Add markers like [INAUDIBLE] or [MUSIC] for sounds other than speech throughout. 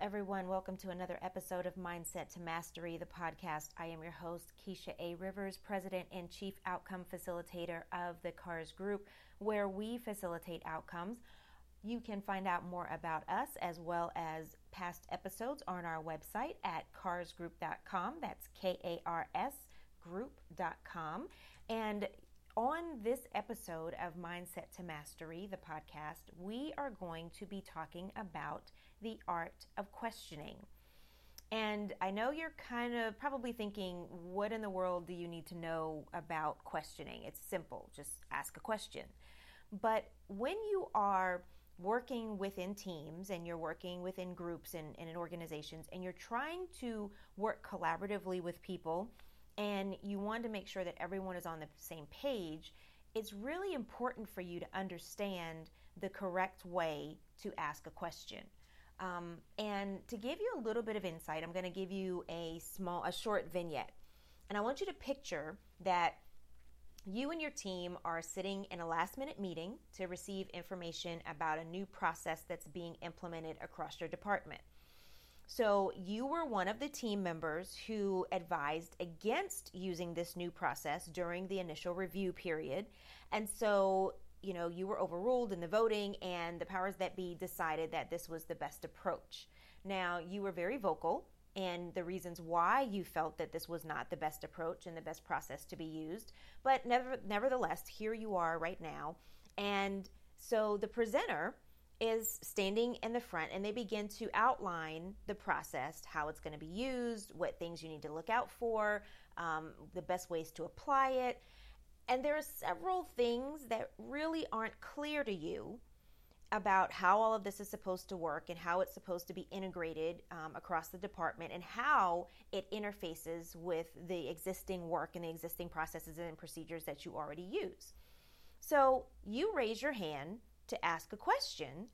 everyone. Welcome to another episode of Mindset to Mastery, the podcast. I am your host, Keisha A. Rivers, President and Chief Outcome Facilitator of the KARS Group, where we facilitate outcomes. You can find out more about us as well as past episodes on our website at karsgroup.com. That's K A R S group.com. And on this episode of Mindset to Mastery, the podcast, we are going to be talking about the art of questioning. And I know you're kind of probably thinking, what in the world do you need to know about questioning? It's simple, just ask a question. But when you are working within teams and you're working within groups and, and in organizations and you're trying to work collaboratively with people and you want to make sure that everyone is on the same page, it's really important for you to understand the correct way to ask a question. Um, and to give you a little bit of insight, I'm going to give you a small, a short vignette. And I want you to picture that you and your team are sitting in a last minute meeting to receive information about a new process that's being implemented across your department. So, you were one of the team members who advised against using this new process during the initial review period. And so, you know, you were overruled in the voting, and the powers that be decided that this was the best approach. Now, you were very vocal and the reasons why you felt that this was not the best approach and the best process to be used. But never, nevertheless, here you are right now. And so the presenter is standing in the front and they begin to outline the process, how it's going to be used, what things you need to look out for, um, the best ways to apply it. And there are several things that really aren't clear to you about how all of this is supposed to work and how it's supposed to be integrated um, across the department and how it interfaces with the existing work and the existing processes and procedures that you already use. So you raise your hand to ask a question.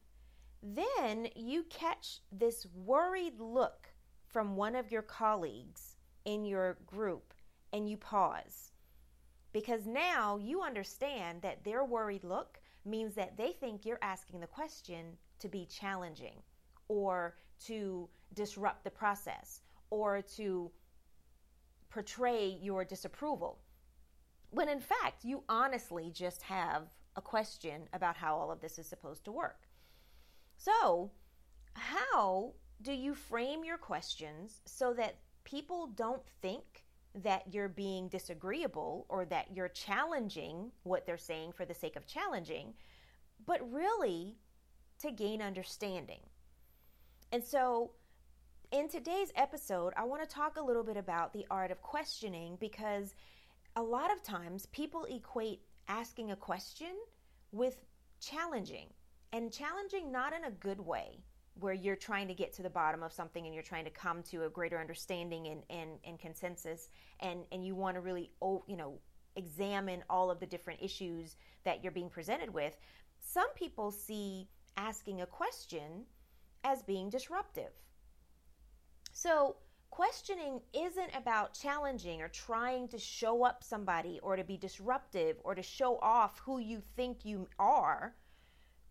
Then you catch this worried look from one of your colleagues in your group and you pause because now you understand that their worried look means that they think you're asking the question to be challenging or to disrupt the process or to portray your disapproval. When in fact, you honestly just have a question about how all of this is supposed to work. So, how do you frame your questions so that people don't think that you're being disagreeable or that you're challenging what they're saying for the sake of challenging, but really to gain understanding. And so, in today's episode, I want to talk a little bit about the art of questioning because a lot of times people equate asking a question with challenging, and challenging not in a good way where you're trying to get to the bottom of something and you're trying to come to a greater understanding and, and, and consensus and, and you want to really you know examine all of the different issues that you're being presented with some people see asking a question as being disruptive. So questioning isn't about challenging or trying to show up somebody or to be disruptive or to show off who you think you are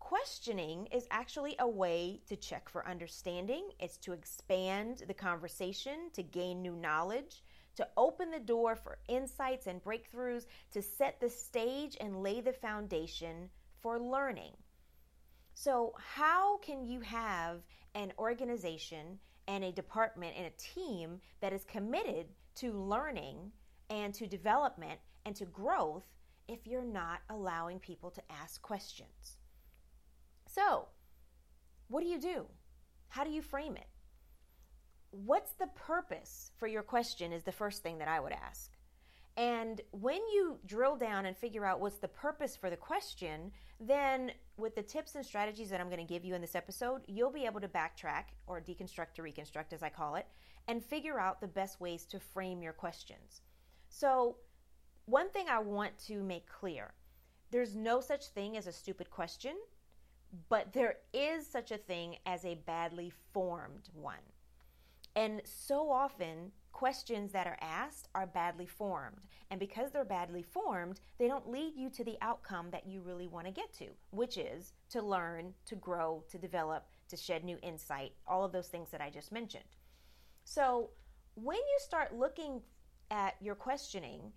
questioning is actually a way to check for understanding, it's to expand the conversation, to gain new knowledge, to open the door for insights and breakthroughs, to set the stage and lay the foundation for learning. So, how can you have an organization and a department and a team that is committed to learning and to development and to growth if you're not allowing people to ask questions? So, what do you do? How do you frame it? What's the purpose for your question is the first thing that I would ask. And when you drill down and figure out what's the purpose for the question, then with the tips and strategies that I'm going to give you in this episode, you'll be able to backtrack or deconstruct to reconstruct, as I call it, and figure out the best ways to frame your questions. So, one thing I want to make clear there's no such thing as a stupid question but there is such a thing as a badly formed one. And so often, questions that are asked are badly formed. And because they're badly formed, they don't lead you to the outcome that you really want to get to, which is to learn, to grow, to develop, to shed new insight, all of those things that I just mentioned. So, when you start looking at your questioning,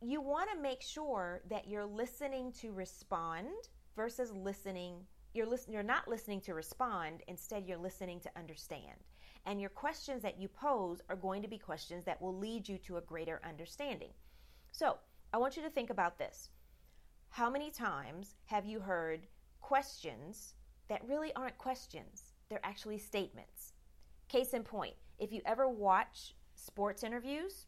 you want to make sure that you're listening to respond versus listening you're listen, you're not listening to respond instead you're listening to understand. And your questions that you pose are going to be questions that will lead you to a greater understanding. So i want you to think about this. How many times have you heard questions that really aren't questions? They're actually statements. Case in point if you ever watch sports interviews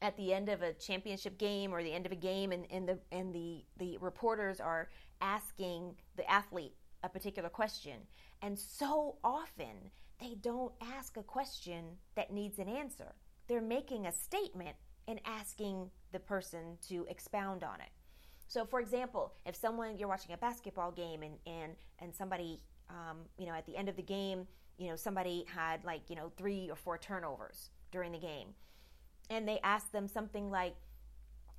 at the end of a championship game or the end of a game and, and the and the the reporters are asking the athlete a particular question. And so often they don't ask a question that needs an answer. They're making a statement and asking the person to expound on it. So for example if someone you're watching a basketball game and and and somebody um, you know at the end of the game you know somebody had like you know three or four turnovers during the game and they asked them something like,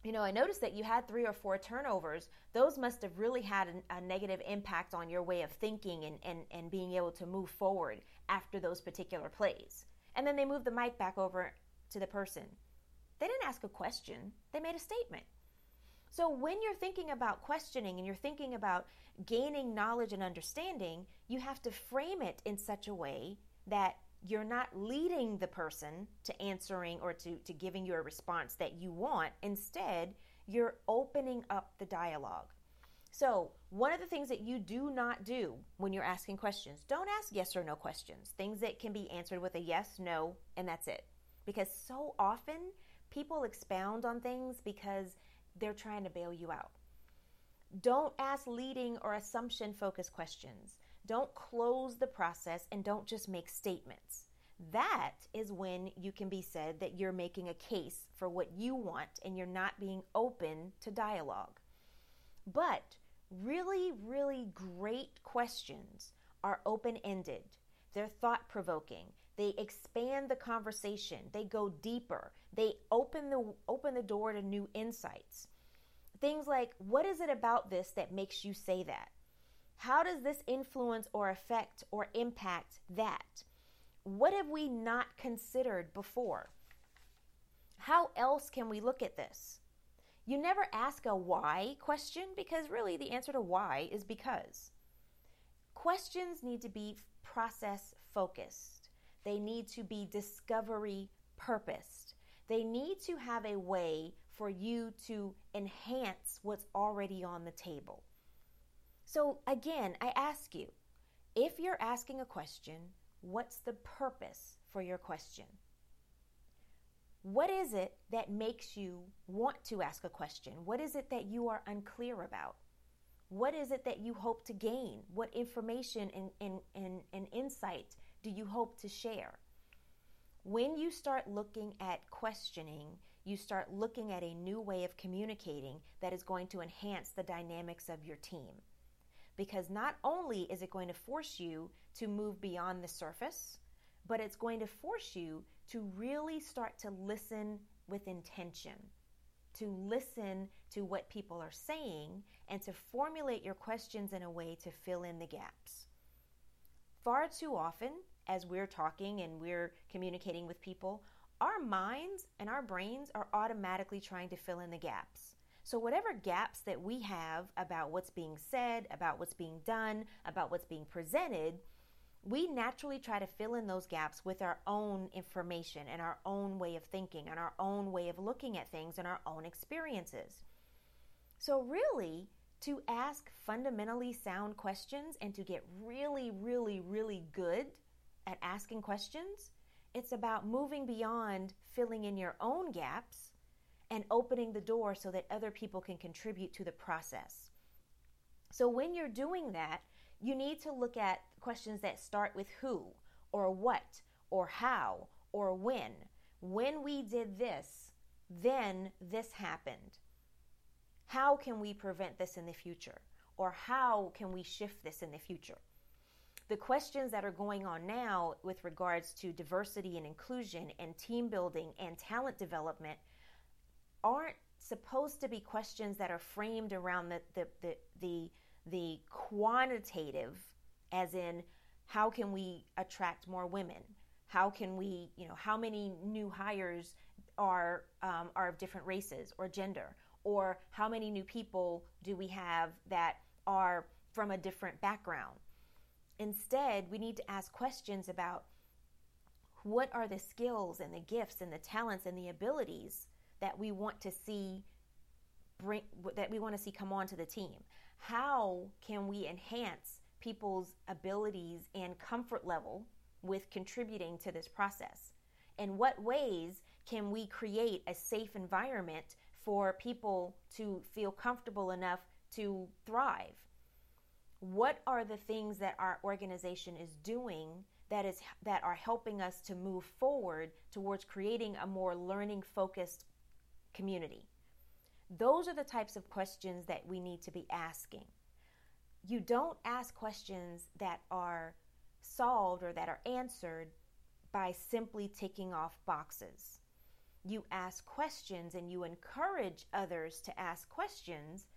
you know, I noticed that you had three or four turnovers. Those must have really had a, a negative impact on your way of thinking and, and, and being able to move forward after those particular plays. And then they moved the mic back over to the person. They didn't ask a question, they made a statement. So when you're thinking about questioning and you're thinking about gaining knowledge and understanding, you have to frame it in such a way that you're not leading the person to answering or to, to giving you a response that you want. Instead, you're opening up the dialogue. So, one of the things that you do not do when you're asking questions, don't ask yes or no questions. Things that can be answered with a yes, no, and that's it. Because so often people expound on things because they're trying to bail you out. Don't ask leading or assumption focused questions. Don't close the process and don't just make statements. That is when you can be said that you're making a case for what you want and you're not being open to dialogue. But really, really great questions are open ended, they're thought provoking. They expand the conversation. They go deeper. They open the open the door to new insights. Things like what is it about this that makes you say that? How does this influence or affect or impact that? What have we not considered before? How else can we look at this? You never ask a why question because really the answer to why is because. Questions need to be process focused, they need to be discovery purposed. They need to have a way for you to enhance what's already on the table. So, again, I ask you if you're asking a question, what's the purpose for your question? What is it that makes you want to ask a question? What is it that you are unclear about? What is it that you hope to gain? What information and, and, and, and insight do you hope to share? When you start looking at questioning, you start looking at a new way of communicating that is going to enhance the dynamics of your team because not only is it going to force you to move beyond the surface, but it's going to force you to really start to listen with intention, to listen to what people are saying, and to formulate your questions in a way to fill in the gaps. Far too often, as we're talking and we're communicating with people, our minds and our brains are automatically trying to fill in the gaps. So, whatever gaps that we have about what's being said, about what's being done, about what's being presented, we naturally try to fill in those gaps with our own information and our own way of thinking and our own way of looking at things and our own experiences. So, really, to ask fundamentally sound questions and to get really, really, really good at asking questions, it's about moving beyond filling in your own gaps and opening the door so that other people can contribute to the process. So when you're doing that, you need to look at questions that start with who or what or how or when. When we did this, then this happened. How can we prevent this in the future? Or how can we shift this in the future? the questions that are going on now with regards to diversity and inclusion and team building and talent development aren't supposed to be questions that are framed around the the the the, the quantitative as in how can we attract more women? How can we you know how many new hires are um, are of different races or gender? Or how many new people do we have that are from a different background? Instead we need to ask questions about what are the skills and the gifts and the talents and the abilities that we want to see bring that we want to see come onto the team. How can we enhance people's abilities and comfort level with contributing to this process? In what ways can we create a safe environment for people to feel comfortable enough to thrive? What are the things that our organization is doing that is that are helping us to move forward towards creating a more learning focused community. Those are the types of questions that we need to be asking. You don't ask questions that are solved or that are answered by simply ticking off boxes. You ask questions and you encourage others to ask questions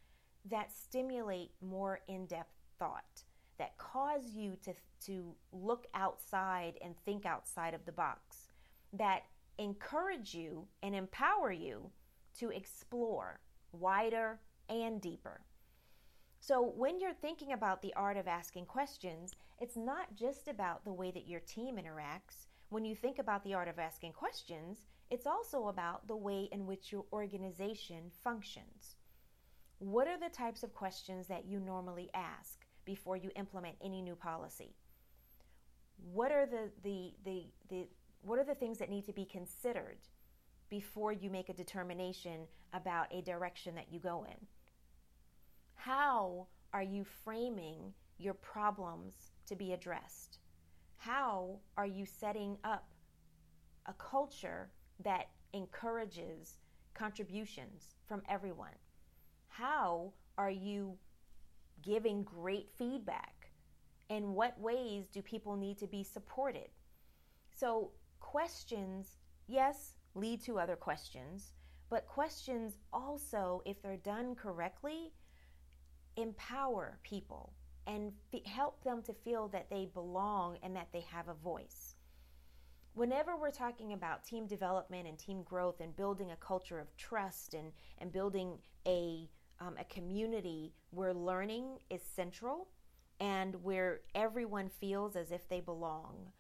that stimulate more in-depth thought that cause you to, to look outside and think outside of the box, that encourage you and empower you to explore wider and deeper. So, when you're thinking about the art of asking questions, it's not just about the way that your team interacts. When you think about the art of asking questions, it's also about the way in which your organization functions. What are the types of questions that you normally ask? before you implement any new policy? What are the, the, the, the, what are the things that need to be considered before you make a determination about a direction that you go in? How are you framing your problems to be addressed? How are you setting up a culture that encourages contributions from everyone? How are you giving great feedback? In what ways do people need to be supported? So, questions, yes, lead to other questions, but questions also, if they're done correctly, empower people and f- help them to feel that they belong and that they have a voice. Whenever we're talking about team development and team growth and building a culture of trust and, and building a um, a community where learning is central and where everyone feels as if they belong.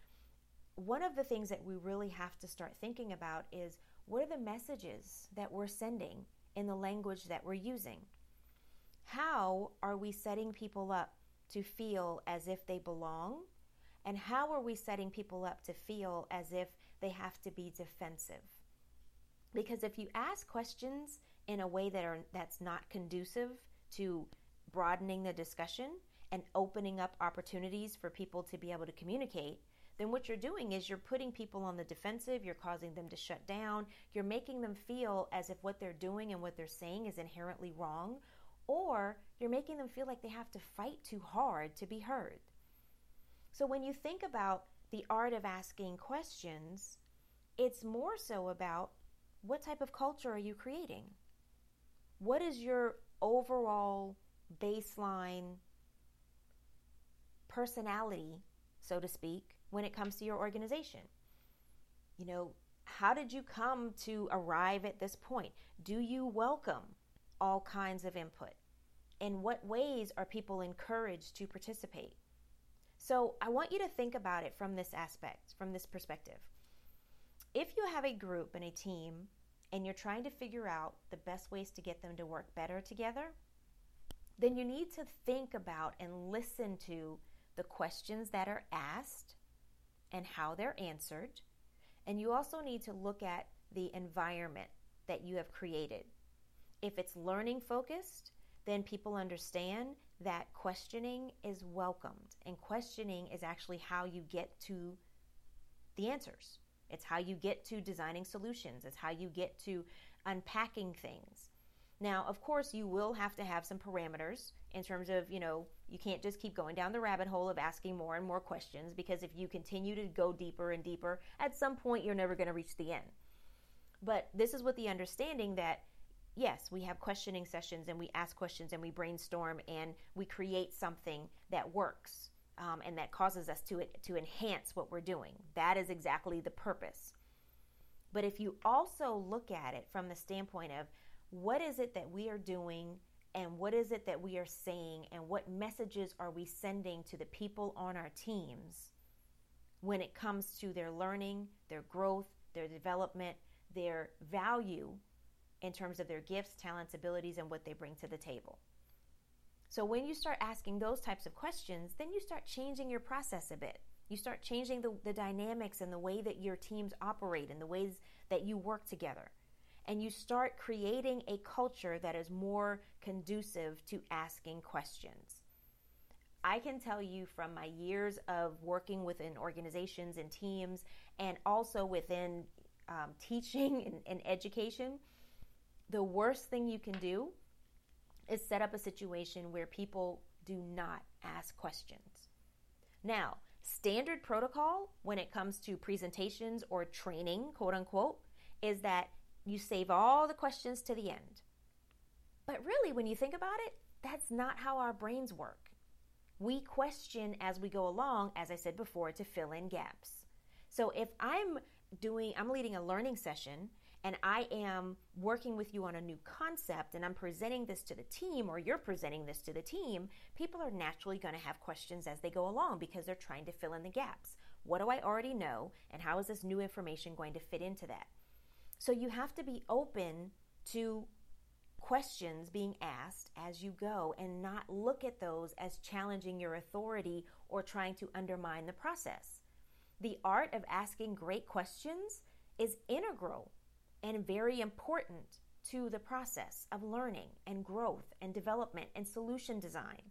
One of the things that we really have to start thinking about is what are the messages that we're sending in the language that we're using? How are we setting people up to feel as if they belong? And how are we setting people up to feel as if they have to be defensive? Because if you ask questions in a way that are that's not conducive to broadening the discussion and opening up opportunities for people to be able to communicate, then what you're doing is you're putting people on the defensive, you're causing them to shut down, you're making them feel as if what they're doing and what they're saying is inherently wrong, or you're making them feel like they have to fight too hard to be heard. So when you think about the art of asking questions, it's more so about what type of culture are you creating? what is your overall baseline personality, so to speak, when it comes to your organization? You know, how did you come to arrive at this point? Do you welcome all kinds of input? In what ways are people encouraged to participate? So, I want you to think about it from this aspect, from this perspective. If you have a group and a team and you're trying to figure out the best ways to get them to work better together, then you need to think about and listen to the questions that are asked and how they're answered. And you also need to look at the environment that you have created. If it's learning focused, then people understand that questioning is welcomed, and questioning is actually how you get to the answers. It's how you get to designing solutions, it's how you get to unpacking things. Now, of course, you will have to have some parameters in terms of, you know, you can't just keep going down the rabbit hole of asking more and more questions because if you continue to go deeper and deeper, at some point you're never going to reach the end. But this is with the understanding that yes, we have questioning sessions and we ask questions and we brainstorm and we create something that works um, and that causes us to to enhance what we're doing. That is exactly the purpose. But if you also look at it from the standpoint of what is it that we are doing and what is it that we are saying and what messages are we sending to the people on our teams when it comes to their learning, their growth, their development, their value in terms of their gifts, talents, abilities, and what they bring to the table. So when you start asking those types of questions, then you start changing your process a bit. You start changing the, the dynamics and the way that your teams operate and the ways that you work together. And you start creating a culture that is more conducive to asking questions. I can tell you from my years of working within organizations and teams and also within um, [LAUGHS] teaching and, and education, the worst thing you can do is set up a situation where people do not ask questions. Now, standard protocol when it comes to presentations or training, quote unquote, is that you save all the questions to the end. But really, when you think about it, that's not how our brains work. We question as we go along, as I said before, to fill in gaps. So if I'm doing, I'm leading a learning session and I am working with you on a new concept and I'm presenting this to the team or you're presenting this to the team, people are naturally going to have questions as they go along because they're trying to fill in the gaps. What do I already know and how is this new information going to fit into that? So you have to be open to questions being asked as you go and not look at those as challenging your authority or trying to undermine the process. The art of asking great questions is integral and very important to the process of learning and growth and development and solution design.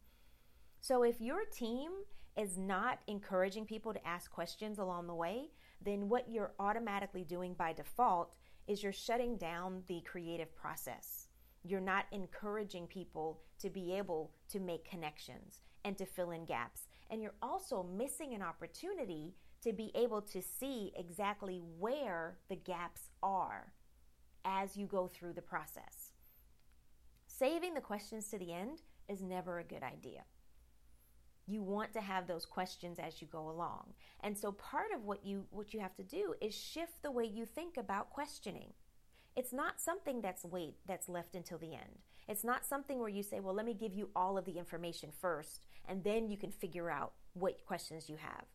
So, if your team is not encouraging people to ask questions along the way, then what you're automatically doing by default is you're shutting down the creative process. You're not encouraging people to be able to make connections and to fill in gaps. And you're also missing an opportunity to be able to see exactly where the gaps are as you go through the process. Saving the questions to the end is never a good idea. You want to have those questions as you go along. And so part of what you what you have to do is shift the way you think about questioning. It's not something that's wait that's left until the end. It's not something where you say, "Well, let me give you all of the information first and then you can figure out what questions you have."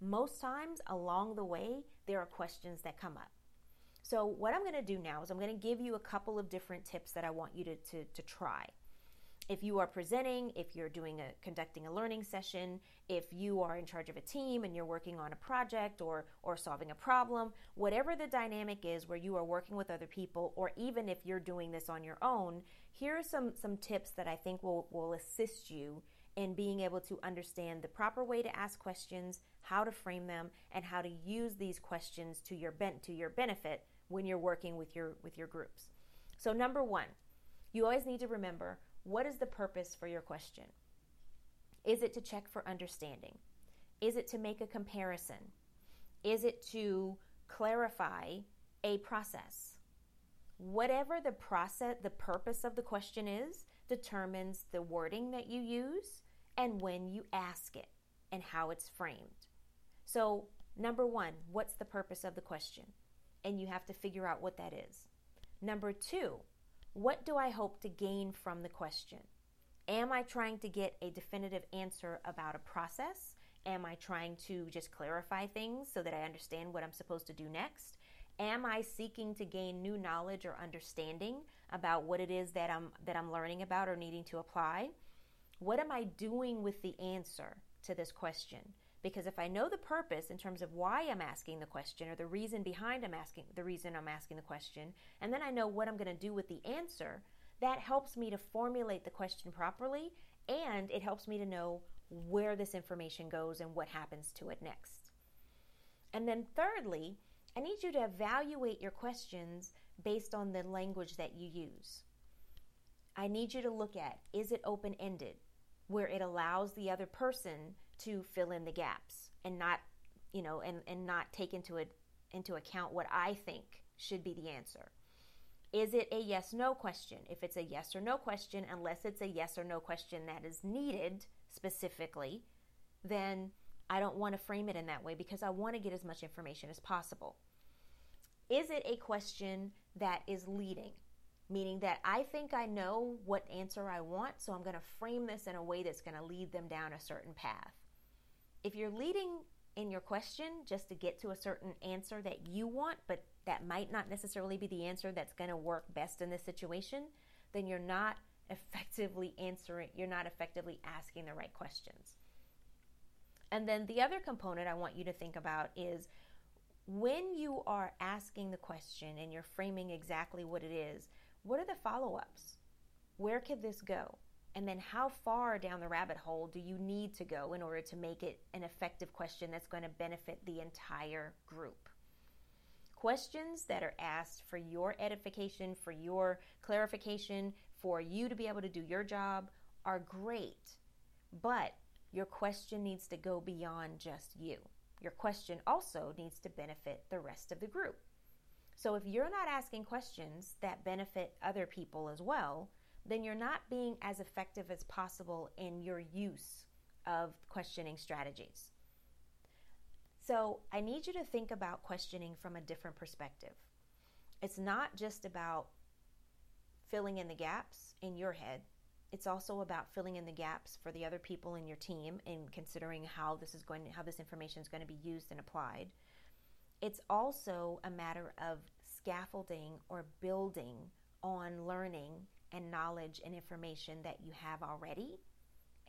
Most times along the way, there are questions that come up. So, what I'm going to do now is I'm going to give you a couple of different tips that I want you to, to, to try. If you are presenting, if you're doing a conducting a learning session, if you are in charge of a team and you're working on a project or or solving a problem, whatever the dynamic is where you are working with other people or even if you're doing this on your own, here are some some tips that I think will will assist you in being able to understand the proper way to ask questions, how to frame them, and how to use these questions to your ben- to your benefit when you're working with your with your groups. So number 1, you always need to remember what is the purpose for your question? Is it to check for understanding? Is it to make a comparison? Is it to clarify a process? Whatever the process, the purpose of the question is, determines the wording that you use and when you ask it and how it's framed. So, number one, what's the purpose of the question? and you have to figure out what that is. Number two, what do I hope to gain from the question? Am I trying to get a definitive answer about a process? Am I trying to just clarify things so that I understand what I'm supposed to do next? Am I seeking to gain new knowledge or understanding about what it is that I'm that I'm learning about or needing to apply? What am I doing with the answer to this question? Because if I know the purpose in terms of why I'm asking the question or the reason behind I'm asking the reason I'm asking the question, and then I know what I'm going to do with the answer, that helps me to formulate the question properly and it helps me to know where this information goes and what happens to it next. And then thirdly, I need you to evaluate your questions based on the language that you use. I need you to look at is it open ended, where it allows the other person to fill in the gaps and not, you know, and, and not take into it into account what I think should be the answer. Is it a yes no question? If it's a yes or no question, unless it's a yes or no question that is needed specifically, then I don't want to frame it in that way because I want to get as much information as possible. Is it a question that is leading? Meaning that I think I know what answer I want, so I'm going to frame this in a way that's going to lead them down a certain path. If you're leading in your question just to get to a certain answer that you want, but that might not necessarily be the answer that's going to work best in this situation, then you're not [LAUGHS] effectively answering, you're not effectively asking the right questions. And then the other component I want you to think about is when you are asking the question and you're framing exactly what it is, what are the follow ups? Where could this go? And then how far down the rabbit hole do you need to go in order to make it an effective question that's going to benefit the entire group? Questions that are asked for your edification, for your clarification, for you to be able to do your job are great. But your question needs to go beyond just you. Your question also needs to benefit the rest of the group. So if you're not asking questions that benefit other people as well, then you're not being as effective as possible in your use of questioning strategies. So I need you to think about questioning from a different perspective. It's not just about filling in the gaps in your head, it's also about filling in the gaps for the other people in your team and considering how this is going to, how this information is going to be used and applied. It's also a matter of scaffolding or building on learning and knowledge and information that you have already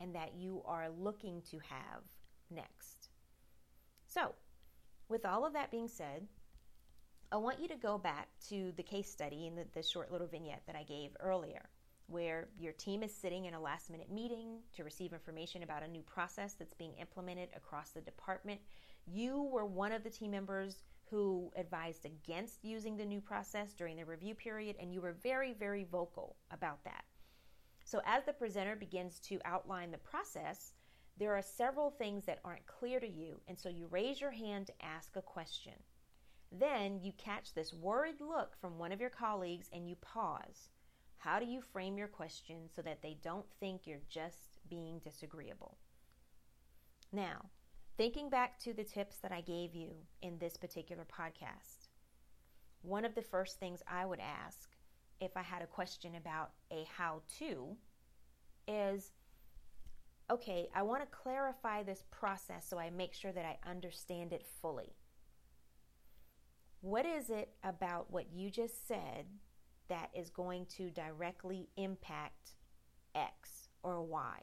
and that you are looking to have next. So, with all of that being said, I want you to go back to the case study in the, the short little vignette that I gave earlier where your team is sitting in a last minute meeting to receive information about a new process that's being implemented across the department. You were one of the team members who advised against using the new process during the review period, and you were very, very vocal about that. So, as the presenter begins to outline the process, there are several things that aren't clear to you, and so you raise your hand to ask a question. Then you catch this worried look from one of your colleagues and you pause. How do you frame your question so that they don't think you're just being disagreeable? Now, thinking back to the tips that I gave you in this particular podcast, one of the first things I would ask if I had a question about a how to is okay, I want to clarify this process so I make sure that I understand it fully. What is it about what you just said that is going to directly impact X or Y.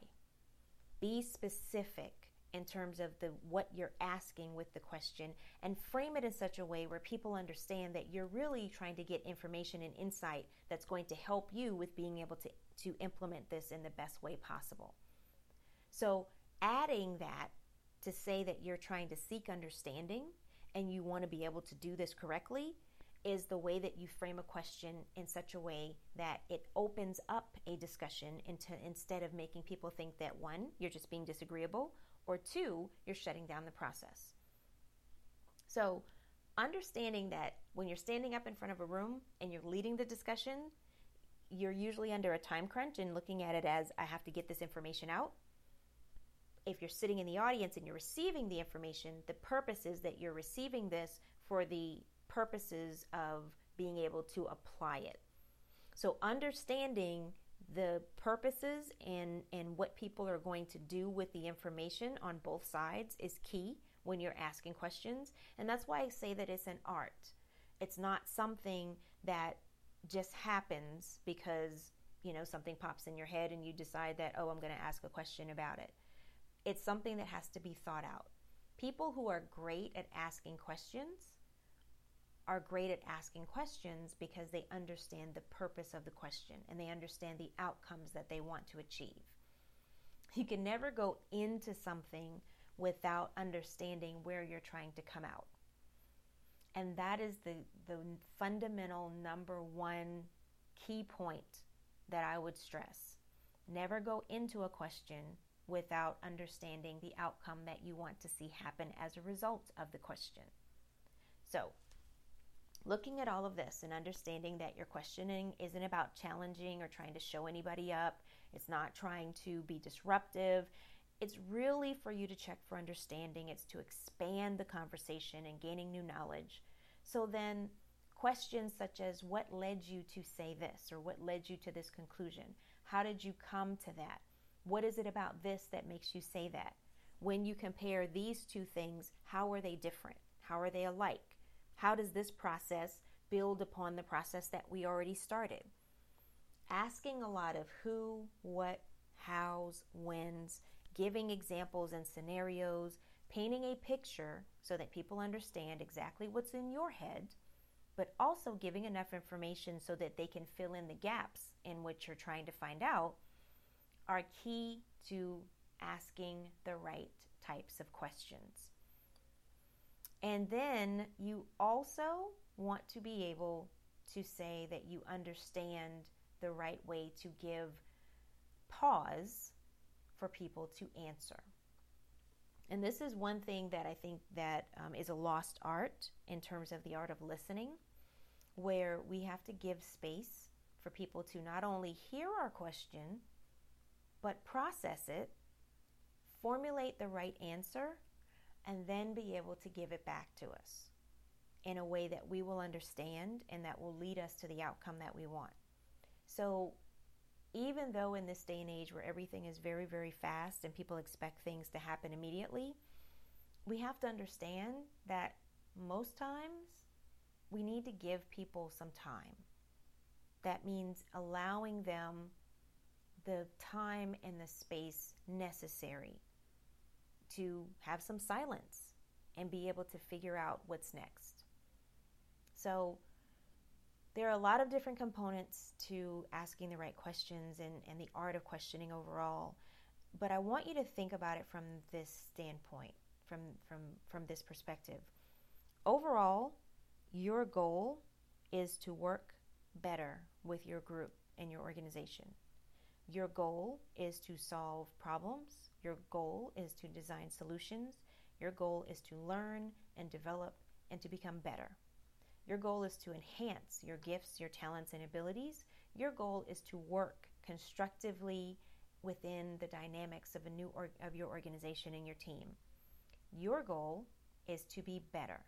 Be specific in terms of the what you're asking with the question and frame it in such a way where people understand that you're really trying to get information and insight that's going to help you with being able to, to implement this in the best way possible. So adding that to say that you're trying to seek understanding and you want to be able to do this correctly is the way that you frame a question in such a way that it opens up a discussion into instead of making people think that one, you're just being disagreeable, or two, you're shutting down the process. So, understanding that when you're standing up in front of a room and you're leading the discussion, you're usually under a time crunch and looking at it as I have to get this information out. If you're sitting in the audience and you're receiving the information, the purpose is that you're receiving this for the purposes of being able to apply it. So, understanding the purposes and, and what people are going to do with the information on both sides is key when you're asking questions. And that's why I say that it's an art. It's not something that just happens because, you know, something pops in your head and you decide that, oh, I'm going to ask a question about it. It's something that has to be thought out. People who are great at asking questions are great at asking questions because they understand the purpose of the question and they understand the outcomes that they want to achieve. You can never go into something without understanding where you're trying to come out. And that is the, the fundamental number one key point that I would stress. Never go into a question without understanding the outcome that you want to see happen as a result of the question. So, looking at all of this and understanding that your questioning isn't about challenging or trying to show anybody up, it's not trying to be disruptive. It's really for you to check for understanding, it's to expand the conversation and gaining new knowledge. So then, questions such as what led you to say this or what led you to this conclusion? How did you come to that? What is it about this that makes you say that? When you compare these two things, how are they different? How are they alike? How does this process build upon the process that we already started? Asking a lot of who, what, hows, whens, giving examples and scenarios, painting a picture so that people understand exactly what's in your head, but also giving enough information so that they can fill in the gaps in which you're trying to find out are key to asking the right types of questions. And then you also want to be able to say that you understand the right way to give pause for people to answer. And this is one thing that I think that um, is a lost art in terms of the art of listening, where we have to give space for people to not only hear our question, but process it, formulate the right answer, and then be able to give it back to us in a way that we will understand and that will lead us to the outcome that we want. So, even though in this day and age where everything is very, very fast and people expect things to happen immediately, we have to understand that most times we need to give people some time. That means allowing them the time and the space necessary to have some silence and be able to figure out what's next. So, there are a lot of different components to asking the right questions and, and the art of questioning overall. But I want you to think about it from this standpoint, from, from, from this perspective. Overall, your goal is to work better with your group and your organization. Your goal is to solve problems. Your goal is to design solutions. Your goal is to learn and develop and to become better. Your goal is to enhance your gifts, your talents, and abilities. Your goal is to work constructively within the dynamics of a new or, of your organization and your team. Your goal is to be better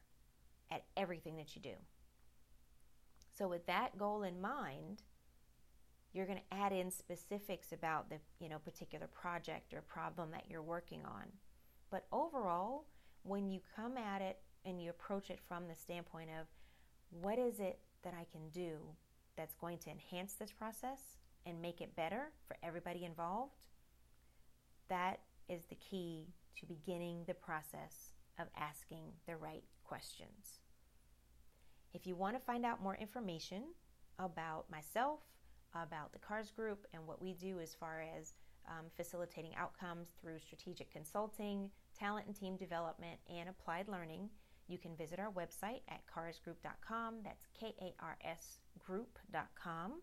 at everything that you do. So with that goal in mind, you're going to add in specifics about the, you know, particular project or problem that you're working on. But overall, when you come at it and you approach it from the standpoint of what is it that I can do that's going to enhance this process and make it better for everybody involved? That is the key to beginning the process of asking the right questions. If you want to find out more information about myself, about the KARS group, and what we do as far as um, facilitating outcomes through strategic consulting, talent and team development, and applied learning, you can visit our website at karsgroup.com. That's K A R S group.com.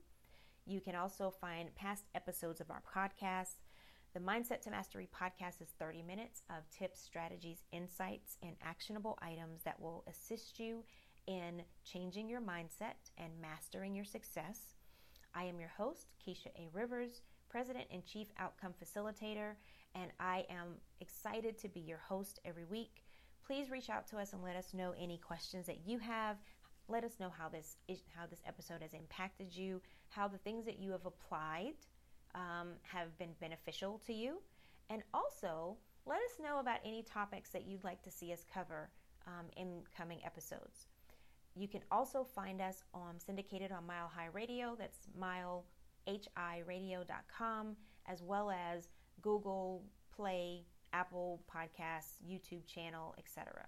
You can also find past episodes of our podcast. The Mindset to Mastery podcast is 30 minutes of tips, strategies, insights, and actionable items that will assist you in changing your mindset and mastering your success. I am your host, Keisha A. Rivers, President and Chief Outcome Facilitator, and I am excited to be your host every week please reach out to us and let us know any questions that you have. Let us know how this is, how this episode has impacted you, how the things that you have applied um, have been beneficial to you, and also let us know about any topics that you'd like to see us cover um, in coming episodes. You can also find us on syndicated on Mile High Radio. That's milehiradio.com, as well as Google Play, Apple Podcasts, YouTube channel, etc.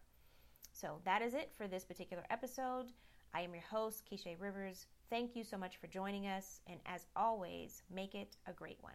So that is it for this particular episode. I am your host, Keisha Rivers. Thank you so much for joining us, and as always, make it a great one.